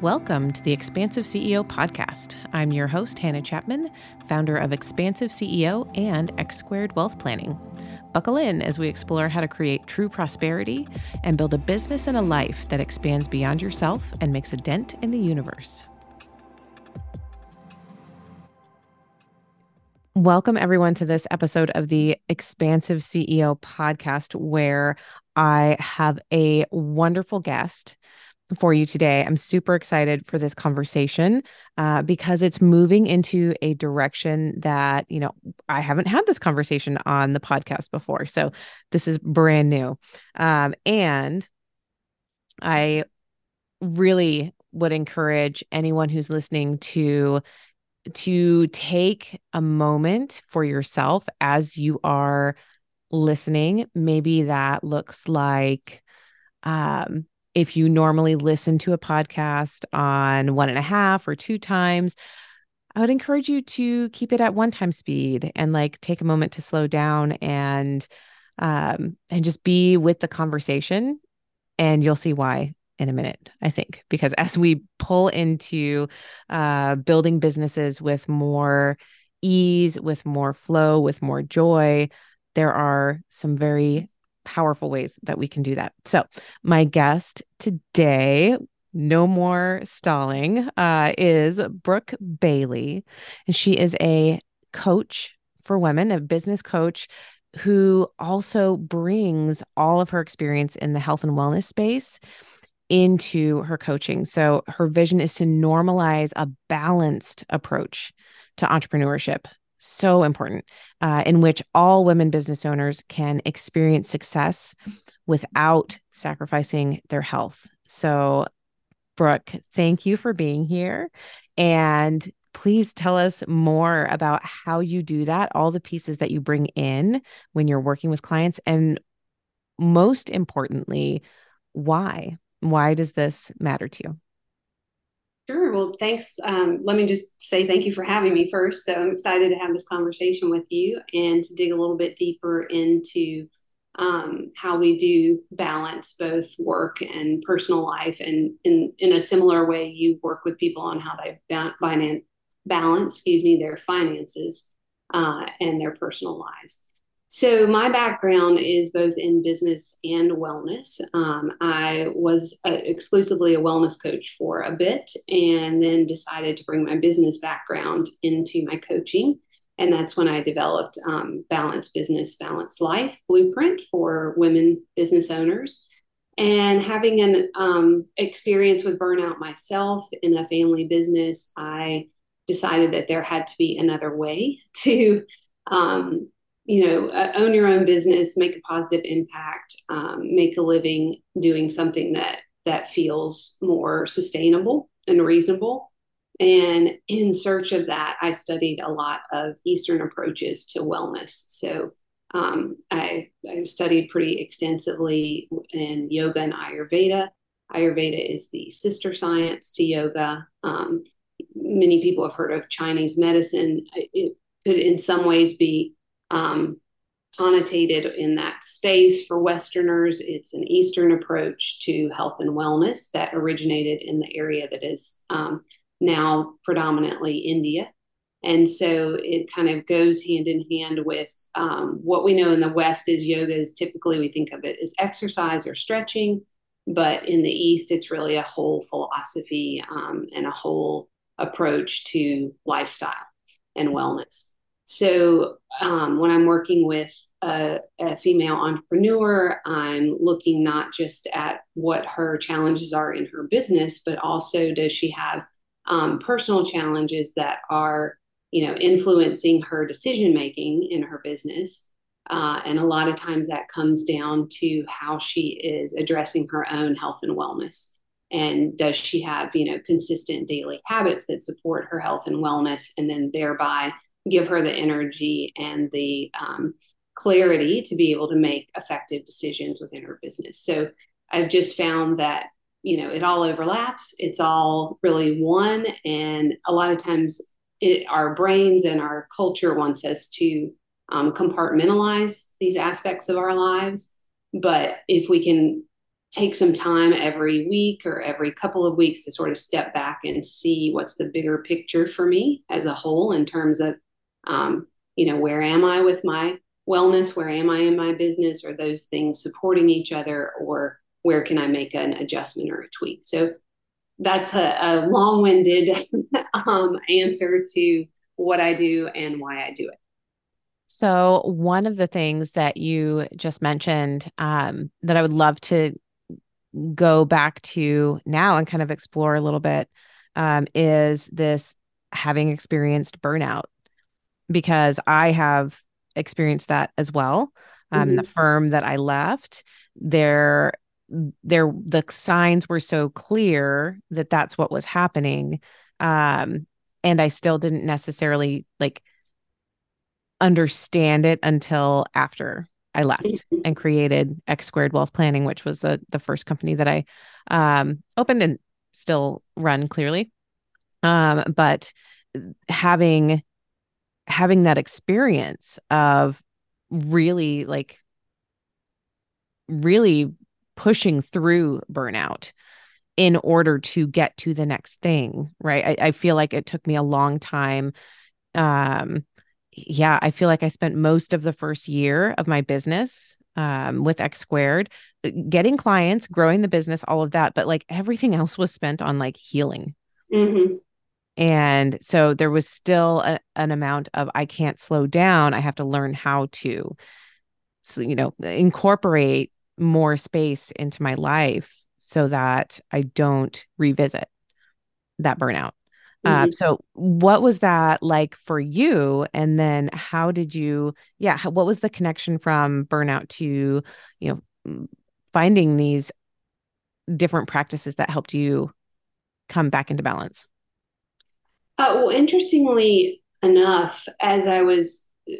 Welcome to the Expansive CEO podcast. I'm your host, Hannah Chapman, founder of Expansive CEO and X Squared Wealth Planning. Buckle in as we explore how to create true prosperity and build a business and a life that expands beyond yourself and makes a dent in the universe. Welcome, everyone, to this episode of the Expansive CEO podcast, where I have a wonderful guest for you today. I'm super excited for this conversation uh, because it's moving into a direction that, you know, I haven't had this conversation on the podcast before. So this is brand new. Um, and I really would encourage anyone who's listening to to take a moment for yourself as you are listening maybe that looks like um if you normally listen to a podcast on one and a half or two times, I would encourage you to keep it at one time speed and like take a moment to slow down and um and just be with the conversation and you'll see why in a minute i think. Because as we pull into uh building businesses with more ease with more flow with more joy there are some very powerful ways that we can do that. So, my guest today, no more stalling, uh, is Brooke Bailey. And she is a coach for women, a business coach who also brings all of her experience in the health and wellness space into her coaching. So, her vision is to normalize a balanced approach to entrepreneurship so important, uh, in which all women business owners can experience success without sacrificing their health. So, Brooke, thank you for being here. And please tell us more about how you do that, all the pieces that you bring in when you're working with clients, and most importantly, why? Why does this matter to you? Sure. Well, thanks. Um, let me just say thank you for having me first. So I'm excited to have this conversation with you and to dig a little bit deeper into um, how we do balance both work and personal life. And in, in a similar way, you work with people on how they ba- balance, excuse me, their finances uh, and their personal lives. So, my background is both in business and wellness. Um, I was a, exclusively a wellness coach for a bit and then decided to bring my business background into my coaching. And that's when I developed um, Balance Business, Balance Life Blueprint for women business owners. And having an um, experience with burnout myself in a family business, I decided that there had to be another way to um, you know, uh, own your own business, make a positive impact, um, make a living doing something that that feels more sustainable and reasonable. And in search of that, I studied a lot of Eastern approaches to wellness. So um, I, I studied pretty extensively in yoga and Ayurveda. Ayurveda is the sister science to yoga. Um, many people have heard of Chinese medicine. It could, in some ways, be um, connotated in that space for Westerners. It's an Eastern approach to health and wellness that originated in the area that is um, now predominantly India. And so it kind of goes hand in hand with um, what we know in the West is yoga is typically we think of it as exercise or stretching, but in the East it's really a whole philosophy um, and a whole approach to lifestyle and wellness. So um, when I'm working with a, a, female entrepreneur, I'm looking not just at what her challenges are in her business, but also does she have um, personal challenges that are, you know, influencing her decision making in her business. Uh, and a lot of times that comes down to how she is addressing her own health and wellness. And does she have, you know, consistent daily habits that support her health and wellness, and then thereby give her the energy and the um, clarity to be able to make effective decisions within her business. So I've just found that you know it all overlaps. It's all really one, and a lot of times it, our brains and our culture wants us to um, compartmentalize these aspects of our lives. But if we can take some time every week or every couple of weeks to sort of step back and see what's the bigger picture for me as a whole in terms of um, you know where am i with my wellness? Where am i in my business? Are those things supporting each other or where can i make an adjustment or a tweak? So that's a, a long-winded um, answer to what i do and why i do it. So one of the things that you just mentioned um, that i would love to go back to now and kind of explore a little bit um, is this having experienced burnout because I have experienced that as well. Um, mm-hmm. The firm that I left, there, there, the signs were so clear that that's what was happening, um, and I still didn't necessarily like understand it until after I left mm-hmm. and created X Squared Wealth Planning, which was the the first company that I um, opened and still run clearly. Um, but having having that experience of really like really pushing through burnout in order to get to the next thing right I, I feel like it took me a long time um yeah, I feel like I spent most of the first year of my business um, with X squared, uh, getting clients, growing the business, all of that. But like everything else was spent on like healing. Mm-hmm. And so there was still a, an amount of I can't slow down. I have to learn how to, you know, incorporate more space into my life so that I don't revisit that burnout. Uh, mm-hmm. so what was that like for you? And then how did you, yeah, how, what was the connection from burnout to, you know, finding these different practices that helped you come back into balance? Uh, well, interestingly enough, as I was uh,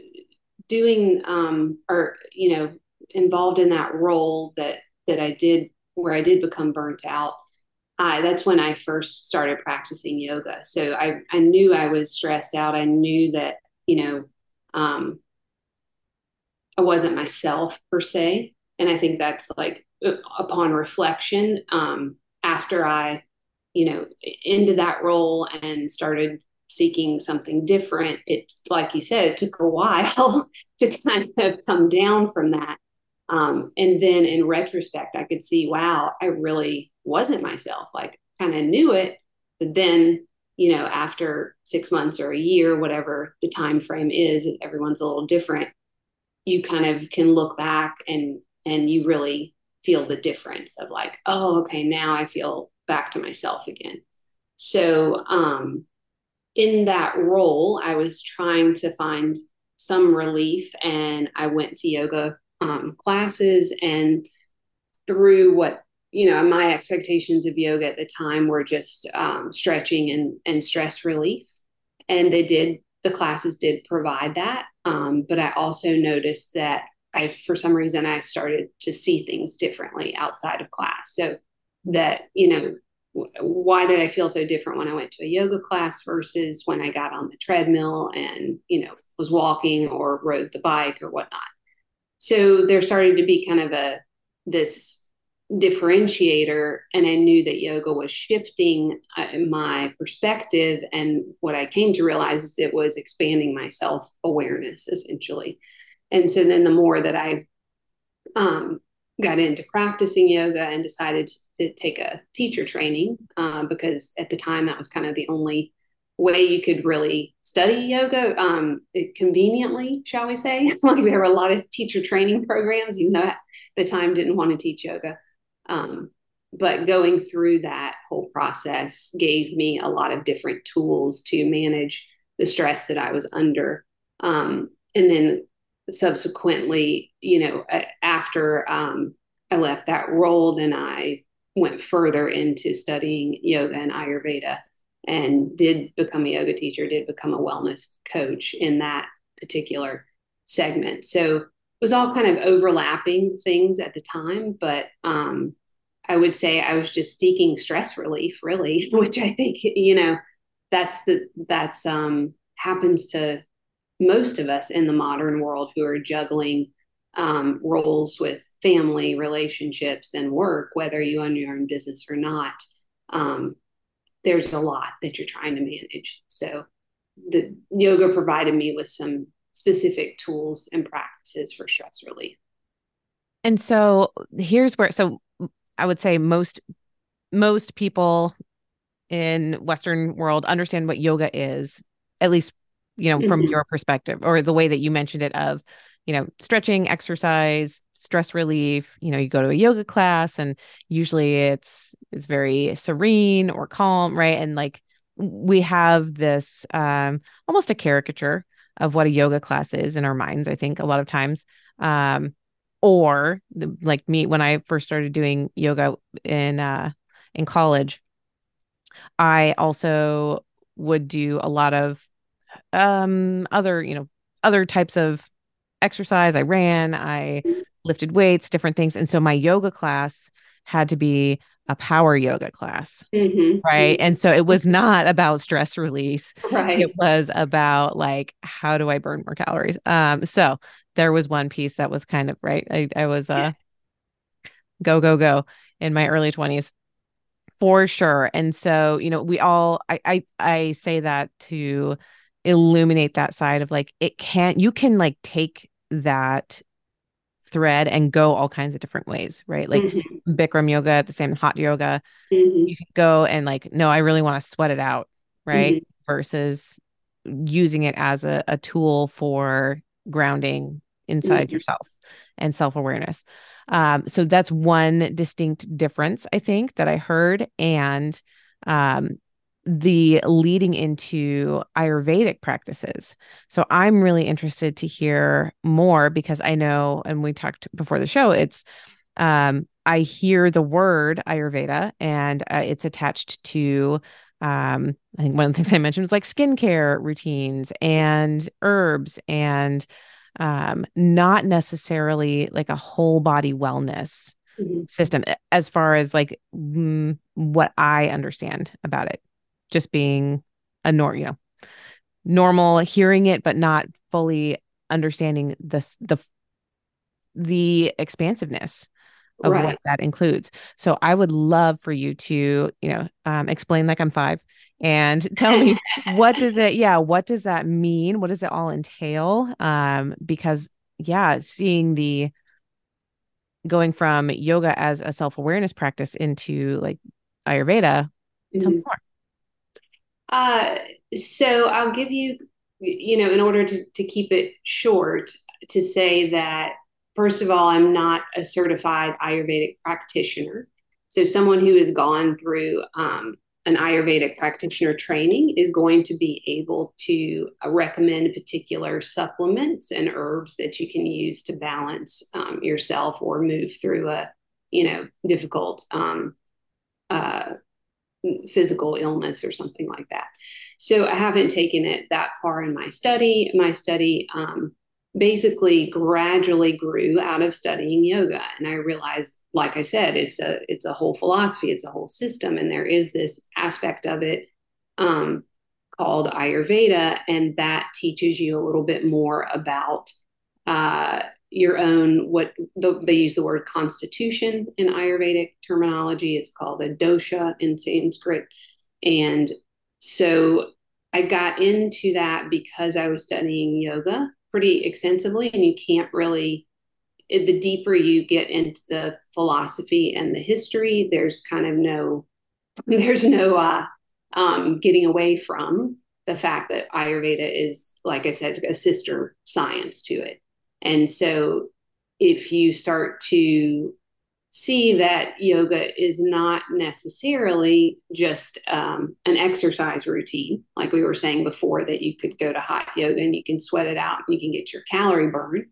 doing um, or you know involved in that role that that I did where I did become burnt out, I, that's when I first started practicing yoga. So I, I knew I was stressed out. I knew that, you know, um, I wasn't myself per se. And I think that's like upon reflection, um, after I, you know, into that role and started seeking something different, it's like you said, it took a while to kind of come down from that. Um, and then in retrospect, I could see, wow, I really wasn't myself. Like, kind of knew it, but then, you know, after six months or a year, whatever the time frame is, everyone's a little different. You kind of can look back and and you really feel the difference of like, oh, okay, now I feel back to myself again. So, um, in that role, I was trying to find some relief, and I went to yoga um, classes and through what you know my expectations of yoga at the time were just um, stretching and and stress relief and they did the classes did provide that um, but i also noticed that i for some reason i started to see things differently outside of class so that you know why did i feel so different when i went to a yoga class versus when i got on the treadmill and you know was walking or rode the bike or whatnot. So there started to be kind of a this differentiator and i knew that yoga was shifting uh, my perspective and what i came to realize is it was expanding my self awareness essentially. And so then the more that i um, got into practicing yoga and decided to take a teacher training uh, because at the time that was kind of the only way you could really study yoga um, conveniently, shall we say. like there were a lot of teacher training programs, even though at the time didn't want to teach yoga. Um, but going through that whole process gave me a lot of different tools to manage the stress that I was under. Um, and then subsequently, you know, after um, I left that role, then I went further into studying yoga and Ayurveda and did become a yoga teacher, did become a wellness coach in that particular segment. So it was all kind of overlapping things at the time, but um, I would say I was just seeking stress relief, really, which I think you know that's the that's um, happens to most of us in the modern world who are juggling um, roles with family relationships and work whether you own your own business or not um, there's a lot that you're trying to manage. So the yoga provided me with some specific tools and practices for stress relief. And so here's where so i would say most most people in western world understand what yoga is at least you know from mm-hmm. your perspective or the way that you mentioned it of you know stretching exercise stress relief you know you go to a yoga class and usually it's it's very serene or calm right and like we have this um almost a caricature of what a yoga class is in our minds i think a lot of times um or the, like me when i first started doing yoga in uh in college i also would do a lot of um other you know other types of exercise. I ran i lifted weights different things. And so my yoga class had to be a power yoga class mm-hmm. right? And so it was mm-hmm. not about stress release. Right. It was about like how do i burn more calories? Um so there was one piece that was kind of right i, I was uh yeah. go go go in my early 20s for sure. And so you know we all I, I i say that to illuminate that side of like it can't you can like take that thread and go all kinds of different ways right like mm-hmm. bikram yoga the same hot yoga mm-hmm. you can go and like no i really want to sweat it out right mm-hmm. versus using it as a, a tool for grounding inside mm-hmm. yourself and self-awareness um, so that's one distinct difference i think that i heard and um, the leading into Ayurvedic practices. So I'm really interested to hear more because I know, and we talked before the show, it's, um, I hear the word Ayurveda and uh, it's attached to, um, I think one of the things I mentioned was like skincare routines and herbs and, um, not necessarily like a whole body wellness mm-hmm. system as far as like mm, what I understand about it just being a nor you know normal hearing it but not fully understanding this the the expansiveness of right. what that includes. So I would love for you to, you know, um, explain like I'm five and tell me what does it, yeah, what does that mean? What does it all entail? Um, because yeah, seeing the going from yoga as a self awareness practice into like Ayurveda, mm-hmm. tell me more. Uh, so I'll give you, you know, in order to, to keep it short, to say that, first of all, I'm not a certified Ayurvedic practitioner. So someone who has gone through um, an Ayurvedic practitioner training is going to be able to uh, recommend particular supplements and herbs that you can use to balance um, yourself or move through a, you know, difficult um, uh, physical illness or something like that. So I haven't taken it that far in my study. My study um, basically gradually grew out of studying yoga, and I realized, like I said, it's a it's a whole philosophy, it's a whole system, and there is this aspect of it um, called Ayurveda, and that teaches you a little bit more about uh, your own what the, they use the word constitution in ayurvedic terminology. It's called a dosha in sanskrit. And so i got into that because i was studying yoga pretty extensively and you can't really the deeper you get into the philosophy and the history there's kind of no there's no uh, um, getting away from the fact that ayurveda is like i said a sister science to it and so if you start to see that yoga is not necessarily just um, an exercise routine, like we were saying before, that you could go to hot yoga and you can sweat it out and you can get your calorie burn.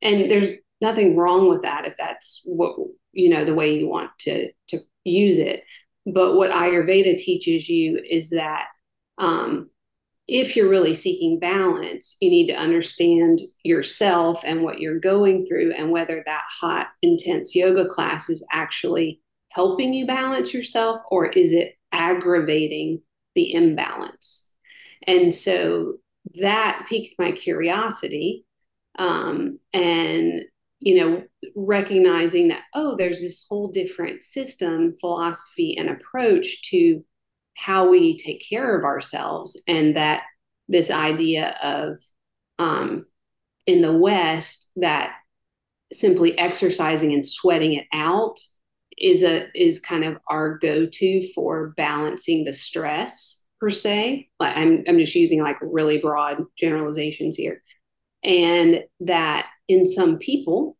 And there's nothing wrong with that if that's what you know the way you want to to use it. But what Ayurveda teaches you is that um, if you're really seeking balance, you need to understand yourself and what you're going through and whether that hot, intense yoga class is actually helping you balance yourself or is it aggravating the imbalance. And so that piqued my curiosity. Um, and you know, recognizing that, oh, there's this whole different system, philosophy, and approach to how we take care of ourselves. And that this idea of um, in the West, that simply exercising and sweating it out is a is kind of our go-to for balancing the stress per se. Like I'm I'm just using like really broad generalizations here. And that in some people,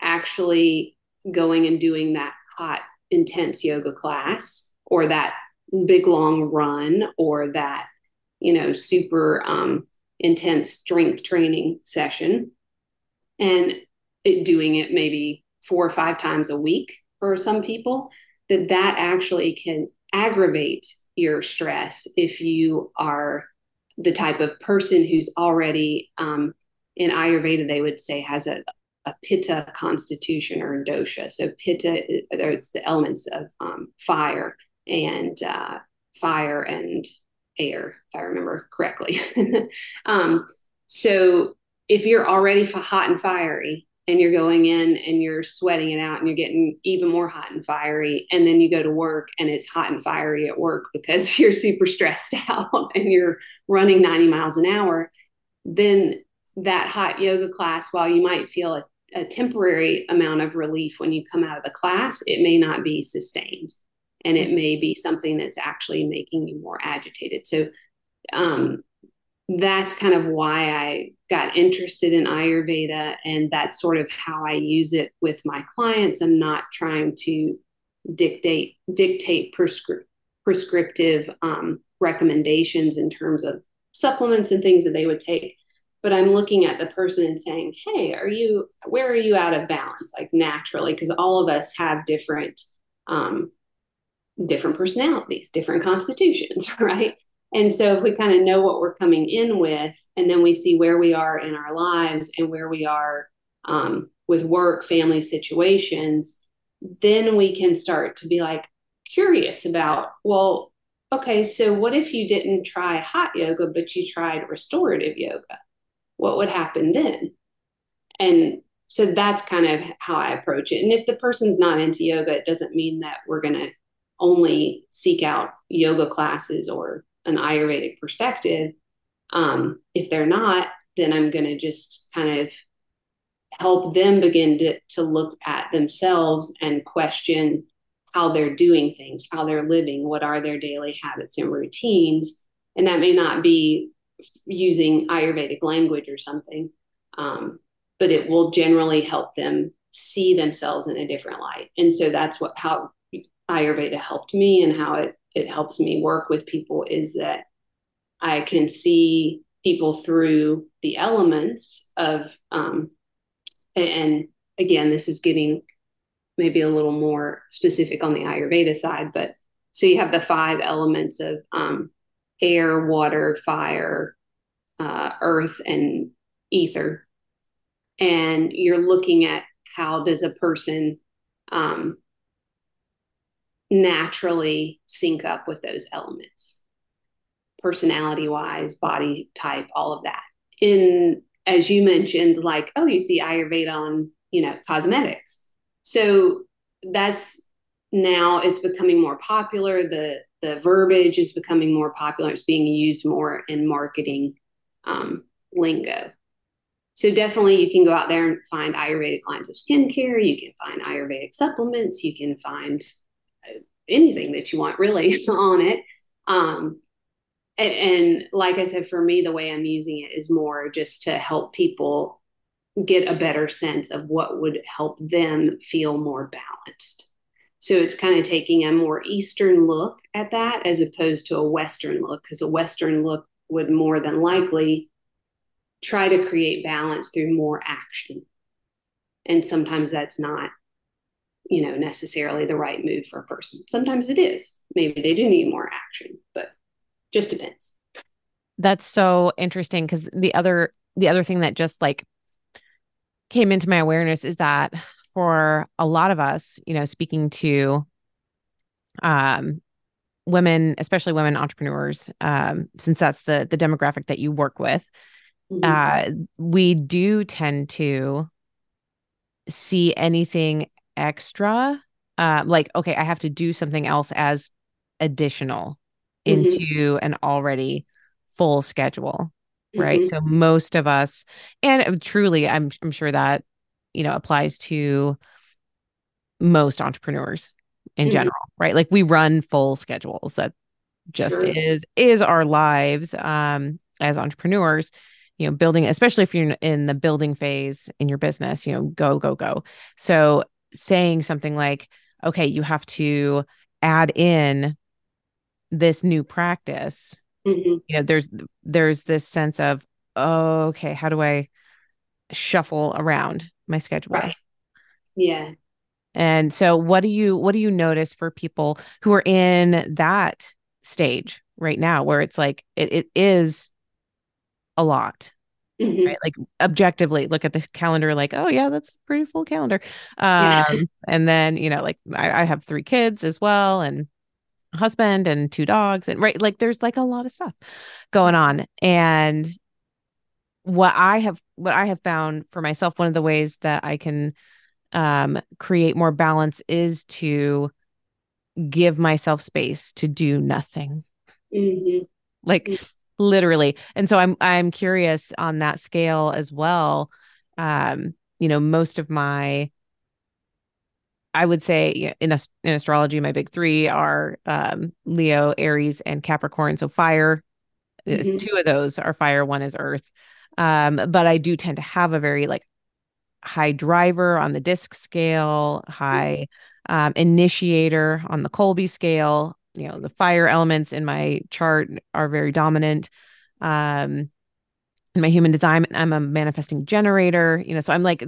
actually going and doing that hot, intense yoga class or that big long run or that, you know, super um, intense strength training session and it, doing it maybe four or five times a week for some people, that that actually can aggravate your stress if you are the type of person who's already um, in Ayurveda, they would say has a, a pitta constitution or dosha. So pitta, it's the elements of um, fire and uh, fire and air, if I remember correctly. um, so if you're already hot and fiery and you're going in and you're sweating it out and you're getting even more hot and fiery and then you go to work and it's hot and fiery at work because you're super stressed out and you're running 90 miles an hour then that hot yoga class, while you might feel a, a temporary amount of relief when you come out of the class, it may not be sustained. And it may be something that's actually making you more agitated. So um, that's kind of why I got interested in Ayurveda. And that's sort of how I use it with my clients. I'm not trying to dictate dictate prescri- prescriptive um, recommendations in terms of supplements and things that they would take but I'm looking at the person and saying, hey, are you, where are you out of balance? Like naturally, because all of us have different, um, different personalities, different constitutions, right? And so if we kind of know what we're coming in with, and then we see where we are in our lives and where we are um, with work, family situations, then we can start to be like curious about, well, okay, so what if you didn't try hot yoga, but you tried restorative yoga? what would happen then? And so that's kind of how I approach it. And if the person's not into yoga, it doesn't mean that we're going to only seek out yoga classes or an Ayurvedic perspective. Um, if they're not, then I'm going to just kind of help them begin to, to look at themselves and question how they're doing things, how they're living, what are their daily habits and routines. And that may not be using Ayurvedic language or something. Um, but it will generally help them see themselves in a different light. And so that's what how Ayurveda helped me and how it it helps me work with people is that I can see people through the elements of um, and again this is getting maybe a little more specific on the ayurveda side but so you have the five elements of um, air, water, fire, uh, earth, and ether. And you're looking at how does a person um, naturally sync up with those elements, personality wise, body type, all of that. In as you mentioned, like oh, you see Ayurveda on you know cosmetics, so that's now it's becoming more popular. The the verbiage is becoming more popular. It's being used more in marketing um, lingo. So definitely, you can go out there and find Ayurvedic lines of skincare. You can find Ayurvedic supplements. You can find anything that you want really on it. Um, and, and like I said, for me, the way I'm using it is more just to help people get a better sense of what would help them feel more balanced. So it's kind of taking a more Eastern look at that as opposed to a Western look, because a Western look would more than likely try to create balance through more action. And sometimes that's not, you know, necessarily the right move for a person. Sometimes it is. Maybe they do need more action, but just depends. That's so interesting because the other the other thing that just like came into my awareness is that for a lot of us, you know, speaking to um, women, especially women entrepreneurs, um, since that's the the demographic that you work with, mm-hmm. uh, we do tend to see anything extra uh, like okay i have to do something else as additional mm-hmm. into an already full schedule right mm-hmm. so most of us and truly i'm i'm sure that you know applies to most entrepreneurs in mm-hmm. general right like we run full schedules that just sure. is is our lives um as entrepreneurs you know building especially if you're in the building phase in your business you know go go go so saying something like okay you have to add in this new practice. Mm-hmm. you know there's there's this sense of oh, okay how do i shuffle around my schedule? Right. Yeah. And so what do you what do you notice for people who are in that stage right now where it's like it, it is a lot mm-hmm. right like objectively look at the calendar like oh yeah that's pretty full calendar um and then you know like I, I have three kids as well and husband and two dogs and right like there's like a lot of stuff going on and what i have what i have found for myself one of the ways that i can um create more balance is to give myself space to do nothing mm-hmm. like mm-hmm. Literally and so i'm i'm curious on that scale as well um you know most of my I would say in in astrology, my big three are um, Leo, Aries, and Capricorn. So fire, mm-hmm. two of those are fire. One is Earth. Um, but I do tend to have a very like high driver on the disc scale, high um, initiator on the Kolbe scale. You know, the fire elements in my chart are very dominant. Um, in my human design, I'm a manifesting generator. You know, so I'm like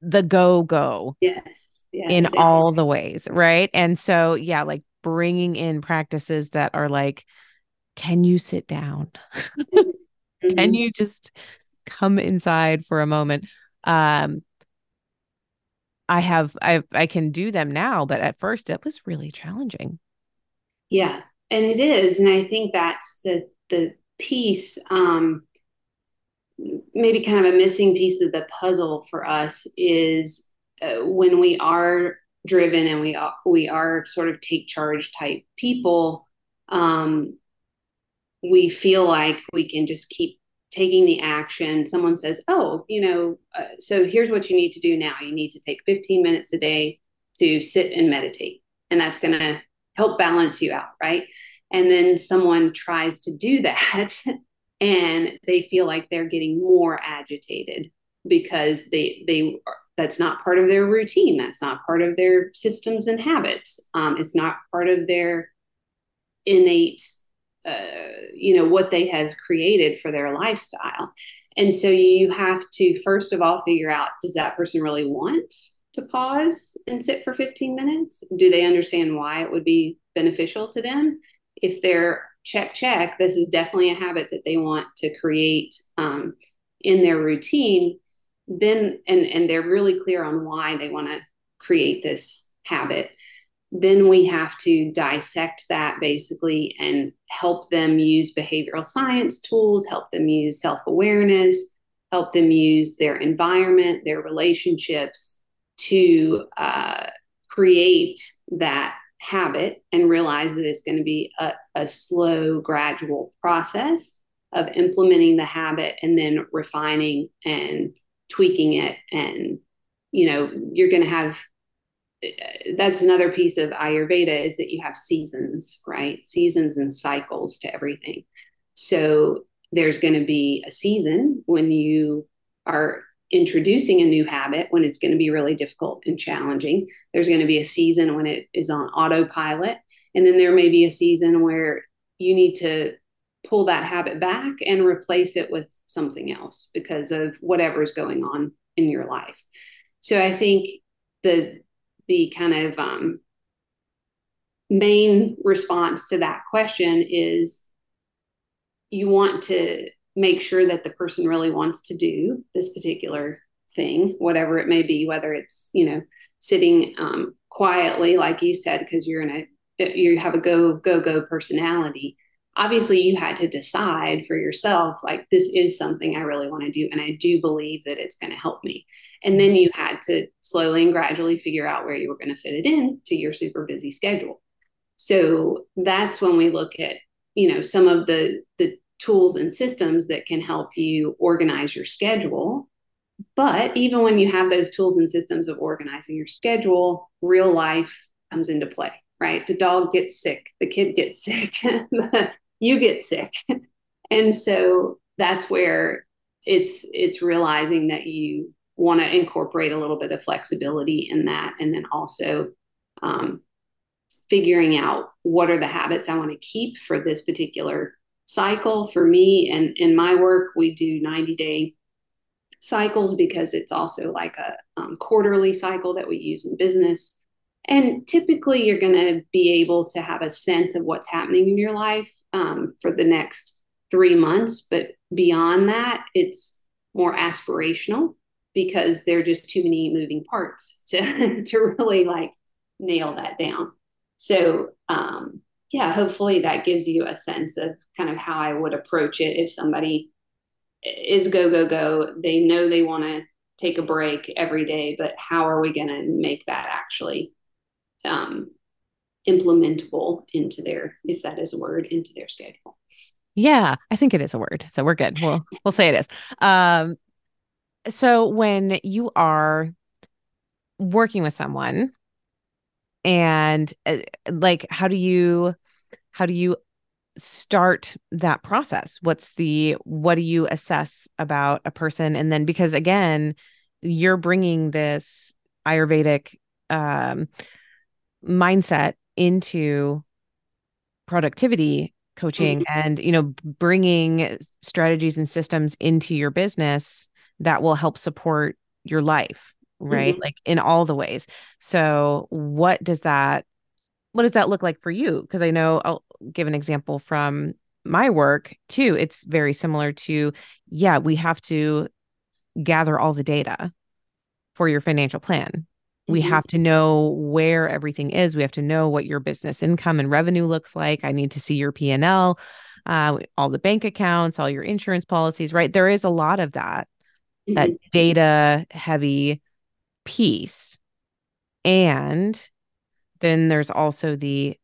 the go go. Yes yes, in all the ways, right? And so, yeah, like bringing in practices that are like, can you sit down? mm-hmm. Can you just come inside for a moment? Um, I have, I, I can do them now, but at first it was really challenging. Yeah, and it is, and I think that's the the piece. Um, maybe kind of a missing piece of the puzzle for us is uh, when we are driven and we are, we are sort of take charge type people, um, we feel like we can just keep taking the action. Someone says, "Oh, you know, uh, so here's what you need to do now. You need to take 15 minutes a day to sit and meditate, and that's going to help balance you out, right?" And then someone tries to do that, and they feel like they're getting more agitated because they they that's not part of their routine. That's not part of their systems and habits. Um, it's not part of their innate uh, you know what they have created for their lifestyle. And so you have to first of all figure out does that person really want to pause and sit for 15 minutes? Do they understand why it would be beneficial to them? If they're check check this is definitely a habit that they want to create um, in their routine then and and they're really clear on why they want to create this habit then we have to dissect that basically and help them use behavioral science tools help them use self-awareness help them use their environment their relationships to uh, create that habit and realize that it's going to be a, a slow gradual process of implementing the habit and then refining and tweaking it and you know you're going to have that's another piece of ayurveda is that you have seasons right? Seasons and cycles to everything. So there's going to be a season when you are introducing a new habit when it's going to be really difficult and challenging there's going to be a season when it is on autopilot and then there may be a season where you need to pull that habit back and replace it with something else because of whatever is going on in your life. So I think the the kind of um, main response to that question is you want to make sure that the person really wants to do this particular thing, whatever it may be, whether it's you know sitting um, quietly, like you said, because you're in a you have a go go go personality. Obviously you had to decide for yourself like this is something i really want to do and i do believe that it's going to help me. And then you had to slowly and gradually figure out where you were going to fit it in to your super busy schedule. So that's when we look at you know some of the the tools and systems that can help you organize your schedule but even when you have those tools and systems of organizing your schedule real life comes into play right? The dog gets sick, the kid gets sick, you get sick. and so that's where it's it's realizing that you want to incorporate a little bit of flexibility in that and then also um, figuring out what are the habits i want to keep for this particular cycle for me and in my work we do 90 day cycles because it's also like a um, quarterly cycle that we use in business and typically, you're going to be able to have a sense of what's happening in your life um, for the next three months. But beyond that, it's more aspirational because there are just too many moving parts to, to really like nail that down. So, um, yeah, hopefully that gives you a sense of kind of how I would approach it if somebody is go, go, go. They know they want to take a break every day, but how are we going to make that actually um, implementable into their, if that is a word, into their schedule. Yeah, I think it is a word. So we're good. We'll we'll say it is. Um, so when you are working with someone and uh, like how do you how do you start that process? What's the what do you assess about a person? And then because again you're bringing this ayurvedic um mindset into productivity coaching mm-hmm. and you know bringing strategies and systems into your business that will help support your life right? Mm-hmm. like in all the ways. So what does that what does that look like for you? Because i know i'll give an example from my work too. It's very similar to yeah we have to gather all the data for your financial plan. We mm-hmm. have to know where everything is. We have to know what your business income and revenue looks like. I need to see your p&l uh, all the bank accounts all your insurance policies right? There is a lot of that mm-hmm. that data heavy piece and then there's also the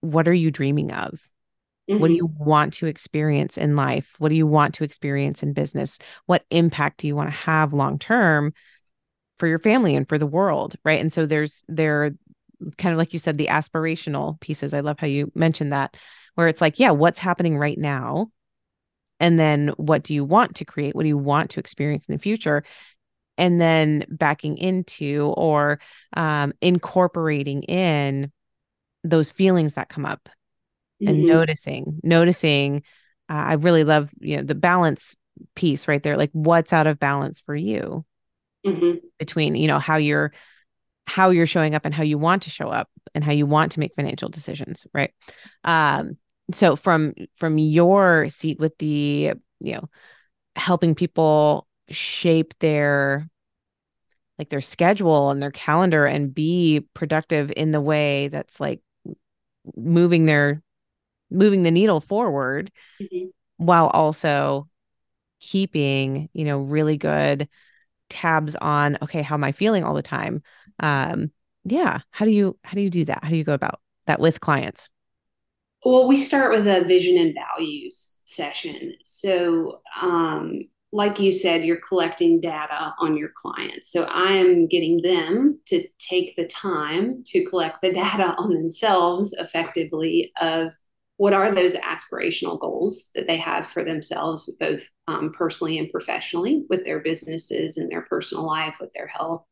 what are you dreaming of? Mm-hmm. what do mm-hmm. you want to experience in life? What do you want to experience in business? What impact do you want to have long term for your family and for the world right? And so there's there kind of like you said the aspirational pieces. I love how you mentioned that where it's like yeah what's happening right now? And then what do you want to create? What do you want to experience in the future and then backing into or um, incorporating in those feelings that come up mm-hmm. and noticing noticing uh, i really love you know the balance piece right there like what's out of balance for you mm-hmm. between you know how you're how you're showing up and how you want to show up and how you want to make financial decisions right um so from from your seat with the you know helping people shape their like their schedule and their calendar and be productive in the way that's like moving their moving the needle forward mm-hmm. while also keeping you know really good tabs on okay how am i feeling all the time? Um yeah how do you how do you do that? How do you go about that with clients? Well we start with a vision and values session. So um like you said you're collecting data on your clients so i am getting them to take the time to collect the data on themselves effectively of what are those aspirational goals that they have for themselves, both um, personally and professionally, with their businesses and their personal life, with their health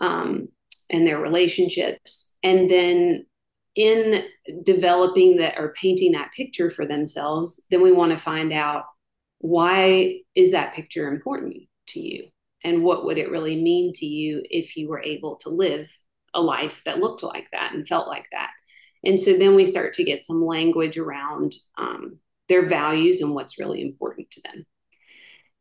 um, and their relationships. And then in developing that or painting that picture for themselves, then we want to find out why is that picture important to you? And what would it really mean to you if you were able to live a life that looked like that and felt like that? And so then we start to get some language around um, their values and what's really important to them.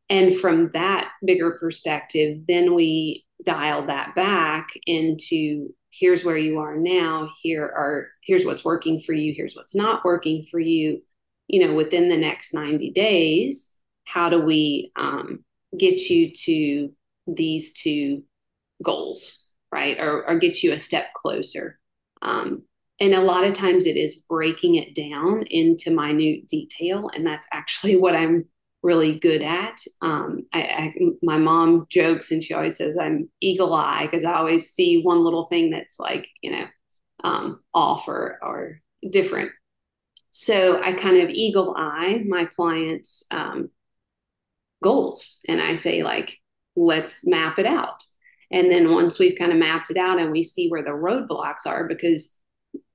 And from that bigger perspective, then we dial that back into here's where you are now here are here's what's working for you here's what's not working for you you know, within the next 90 days, how do we um, get you to these two goals, right? Or, or get you a step closer. Um, and a lot of times it is breaking it down into minute detail. And that's actually what I'm really good at. Um, I, I, my mom jokes and she always says I'm eagle eye because I always see one little thing that's like, you know, um, off or, or different. So I kind of eagle eye my clients' um, goals and I say, like, let's map it out. And then once we've kind of mapped it out and we see where the roadblocks are, because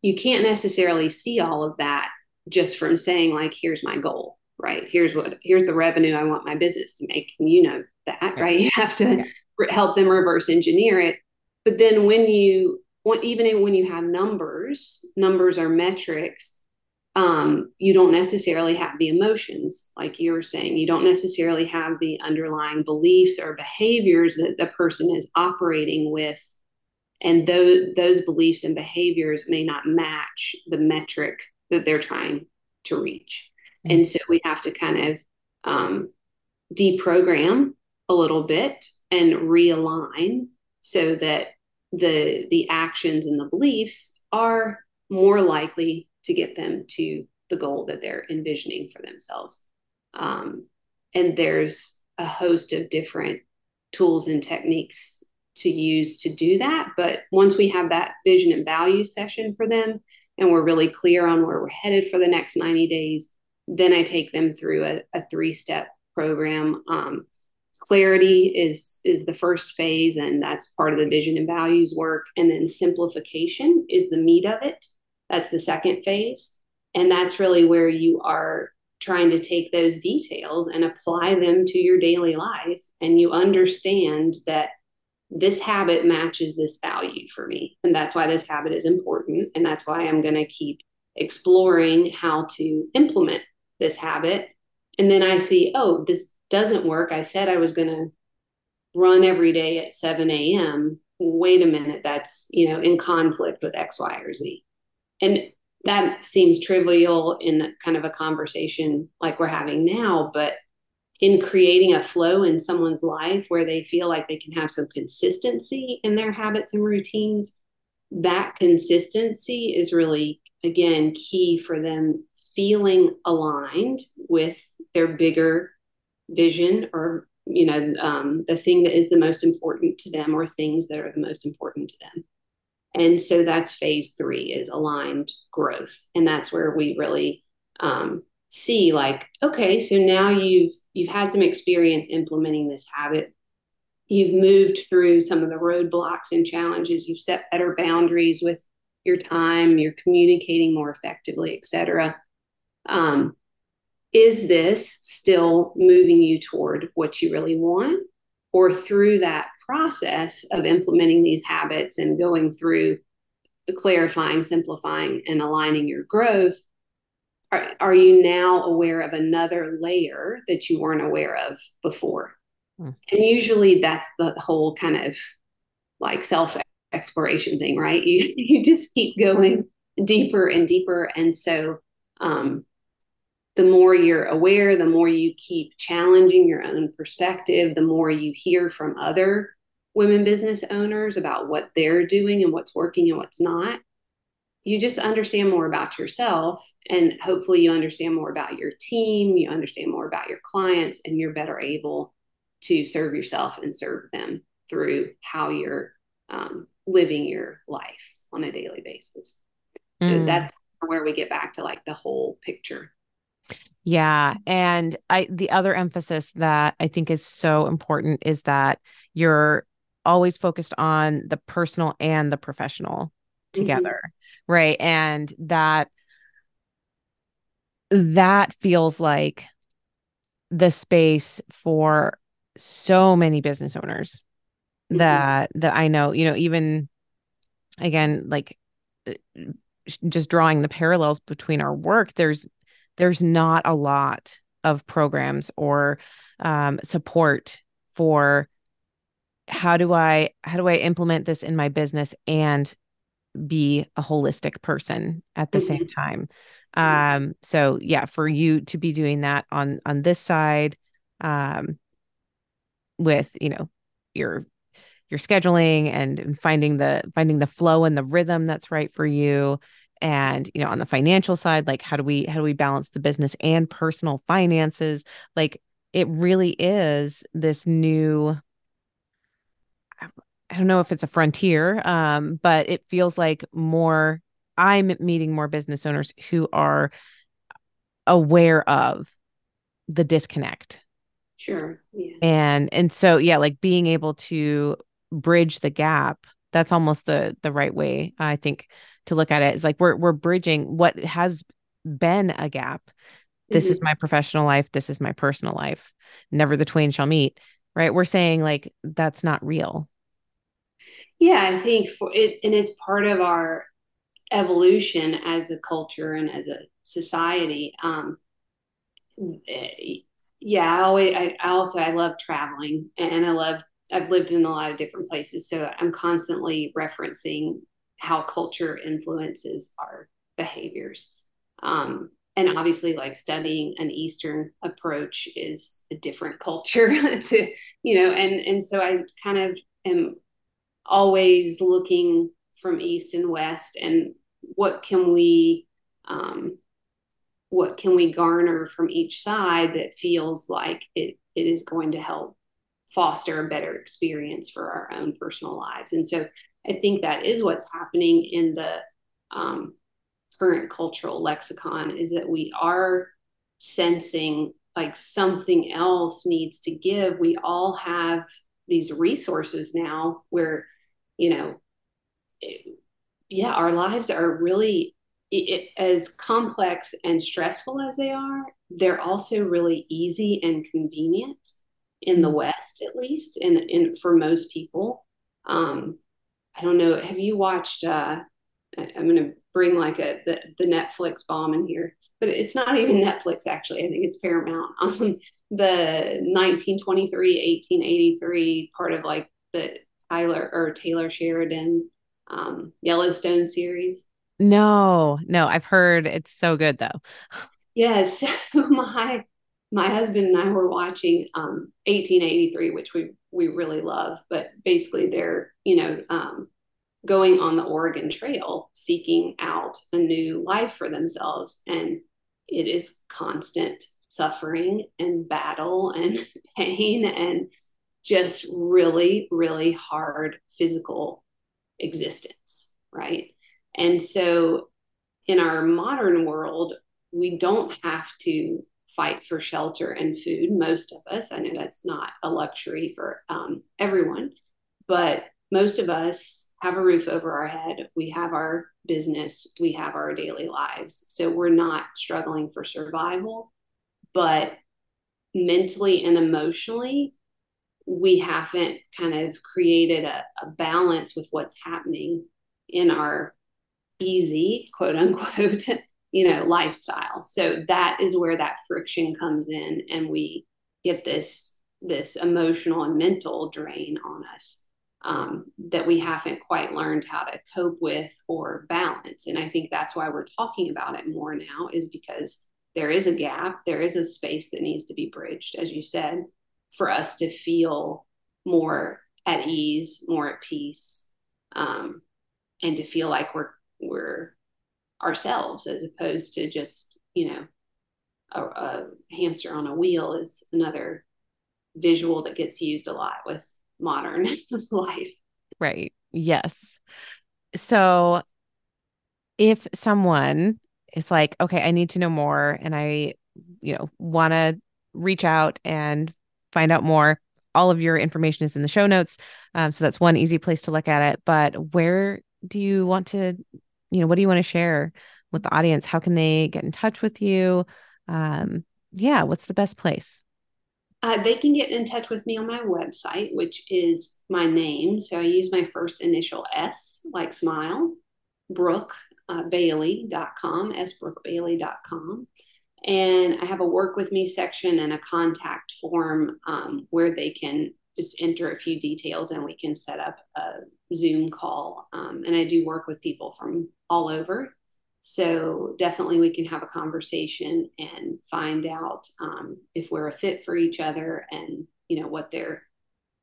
you can't necessarily see all of that just from saying, like, here's my goal, right? Here's what, here's the revenue I want my business to make. And you know that, right? You have to yeah. help them reverse engineer it. But then when you, even when you have numbers, numbers are metrics um, you don't necessarily have the emotions, like you were saying. You don't necessarily have the underlying beliefs or behaviors that the person is operating with. And those, those beliefs and behaviors may not match the metric that they're trying to reach. Mm-hmm. And so we have to kind of um, deprogram a little bit and realign so that the the actions and the beliefs are more likely to get them to the goal that they're envisioning for themselves. Um, and there's a host of different tools and techniques to use to do that. But once we have that vision and value session for them, and we're really clear on where we're headed for the next 90 days, then I take them through a, a three step program. Um, clarity is is the first phase and that's part of the vision and values work and then simplification is the meat of it that's the second phase. And that's really where you are trying to take those details and apply them to your daily life. And you understand that this habit matches this value for me. And that's why this habit is important. And that's why I'm going to keep exploring how to implement this habit. And then I see, oh, this doesn't work. I said I was going to run every day at 7 a.m. Wait a minute, that's, you know, in conflict with X, Y, or Z. And that seems trivial in kind of a conversation like we're having now, but in creating a flow in someone's life where they feel like they can have some consistency in their habits and routines, that consistency is really, again, key for them feeling aligned with their bigger vision or you know um, the thing that is the most important to them or things that are the most important to them and so that's phase three is aligned growth. And that's where we really um, see like, okay, so now you've you've had some experience implementing this habit. You've moved through some of the roadblocks and challenges. You've set better boundaries with your time. You're communicating more effectively, et cetera. Um, is this still moving you toward what you really want? Or through that process of implementing these habits and going through clarifying, simplifying, and aligning your growth, are, are you now aware of another layer that you weren't aware of before? Mm. And usually that's the whole kind of like self exploration thing, right? You you just keep going deeper and deeper. And so um, the more you're aware, the more you keep challenging your own perspective, the more you hear from other women business owners about what they're doing and what's working and what's not, you just understand more about yourself. And hopefully, you understand more about your team, you understand more about your clients, and you're better able to serve yourself and serve them through how you're um, living your life on a daily basis. So mm. that's where we get back to like the whole picture. Yeah. And I the other emphasis that I think is so important is that you're always focused on the personal and the professional mm-hmm. together mm-hmm. right and that that feels like the space for so many business owners mm-hmm. that that I know you know even again like uh, just drawing the parallels between our work there's there's not a lot of programs or um, support for how do I how do I implement this in my business and be a holistic person at the mm-hmm. same time. Um, so yeah, for you to be doing that on on this side, um, with you know your your scheduling and finding the finding the flow and the rhythm that's right for you and you know on the financial side like how do we how do we balance the business and personal finances like it really is this new I don't know if it's a frontier, um, but it feels like more. I'm meeting more business owners who are aware of the disconnect. Sure. Yeah. And and so yeah, like being able to bridge the gap. That's almost the the right way I think to look at it. Is like we're we're bridging what has been a gap. This mm-hmm. is my professional life. This is my personal life. Never the twain shall meet. Right. We're saying like that's not real yeah, I think for it, and it's part of our evolution as a culture and as a society. Um, yeah, I always, I, I also, I love traveling and I love, I've lived in a lot of different places. So I'm constantly referencing how culture influences our behaviors. Um, and obviously like studying an eastern approach is a different culture to you know and and so i kind of am always looking from east and west and what can we um, what can we garner from each side that feels like it, it is going to help foster a better experience for our own personal lives? And so i think that is what's happening in the um, current cultural lexicon is that we are sensing like something else needs to give. We all have these resources now where you know, it, yeah, our lives are really it, as complex and stressful as they are, they're also really easy and convenient in the mm-hmm. West, at least, and, and for most people. Um, I don't know. Have you watched? Uh, I'm going to bring like a the, the Netflix bomb in here, but it's not even Netflix actually. I think it's Paramount. Um, the 1923, 1883 part of like the Tyler or Taylor Sheridan um, Yellowstone series? No, no, I've heard it's so good though. Yes, my my husband and I were watching um, 1883, which we we really love. But basically, they're you know um, going on the Oregon Trail, seeking out a new life for themselves, and it is constant suffering and battle and pain and just really, really hard physical existence, right? And so in our modern world, we don't have to fight for shelter and food, most of us. I know that's not a luxury for um, everyone, but most of us have a roof over our head. We have our business, we have our daily lives. So we're not struggling for survival, but mentally and emotionally, we haven't kind of created a, a balance with what's happening in our easy quote unquote you know lifestyle. So that is where that friction comes in and we get this this emotional and mental drain on us um, that we haven't quite learned how to cope with or balance. And i think that's why we're talking about it more now is because there is a gap there is a space that needs to be bridged as you said for us to feel more at ease, more at peace, um, and to feel like we're we're ourselves as opposed to just you know a, a hamster on a wheel is another visual that gets used a lot with modern life. Right. Yes. So if someone is like, okay, I need to know more and I, you know, want to reach out and find out more, all of your information is in the show notes. Um, so that's one easy place to look at it. But where do you want to, you know, what do you want to share with the audience? How can they get in touch with you? Um, yeah, what's the best place? Uh, they can get in touch with me on my website, which is my name. So I use my first initial S, like smile, Brooke uh, Bailey.com, sbrookebailey.com. And I have a work with me section and a contact form um, where they can just enter a few details and we can set up a Zoom call. Um, and I do work with people from all over. So definitely we can have a conversation and find out um, if we're a fit for each other and you know what they're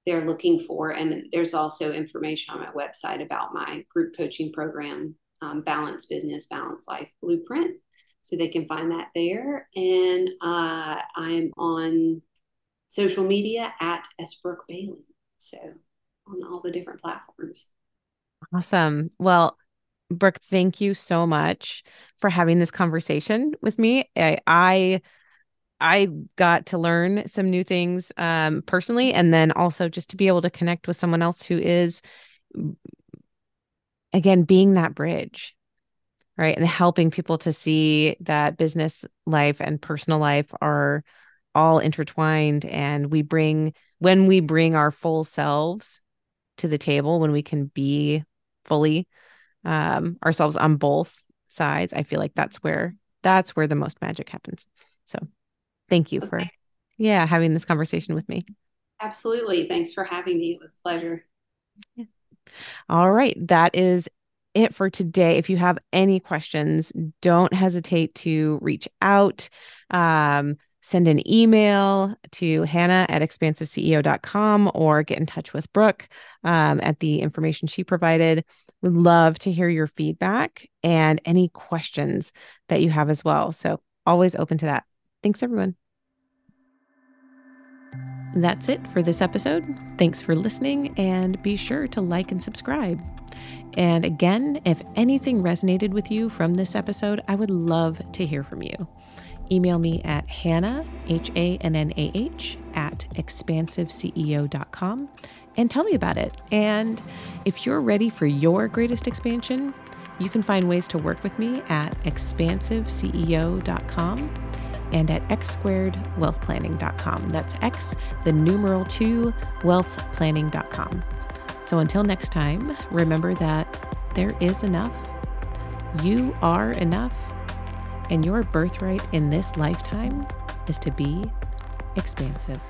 they're looking for. And there's also information on my website about my group coaching program, um, Balance Business, Balance Life Blueprint. So they can find that there. And uh, I'm on social media at S Brooke Bailey. So on all the different platforms. Awesome. Well, Brooke, thank you so much for having this conversation with me. I, I I got to learn some new things um, personally, and then also just to be able to connect with someone else who is, again, being that bridge, right? And helping people to see that business life and personal life are all intertwined. And we bring, when we bring our full selves to the table, when we can be fully um, ourselves on both sides, I feel like that's where that's where the most magic happens. So thank you okay. for yeah having this conversation with me absolutely thanks for having me it was a pleasure yeah. all right that is it for today if you have any questions don't hesitate to reach out um, send an email to hannah at expansiveceo.com or get in touch with brooke um, at the information she provided would love to hear your feedback and any questions that you have as well so always open to that Thanks, everyone. That's it for this episode. Thanks for listening, and be sure to like and subscribe. And again, if anything resonated with you from this episode, I would love to hear from you. Email me at Hannah, H A N N A H, at expansiveceo.com and tell me about it. And if you're ready for your greatest expansion, you can find ways to work with me at expansiveceo.com and at x squared wealthplanning.com. That's X, the numeral two, wealthplanning.com. So until next time, remember that there is enough. You are enough. And your birthright in this lifetime is to be expansive.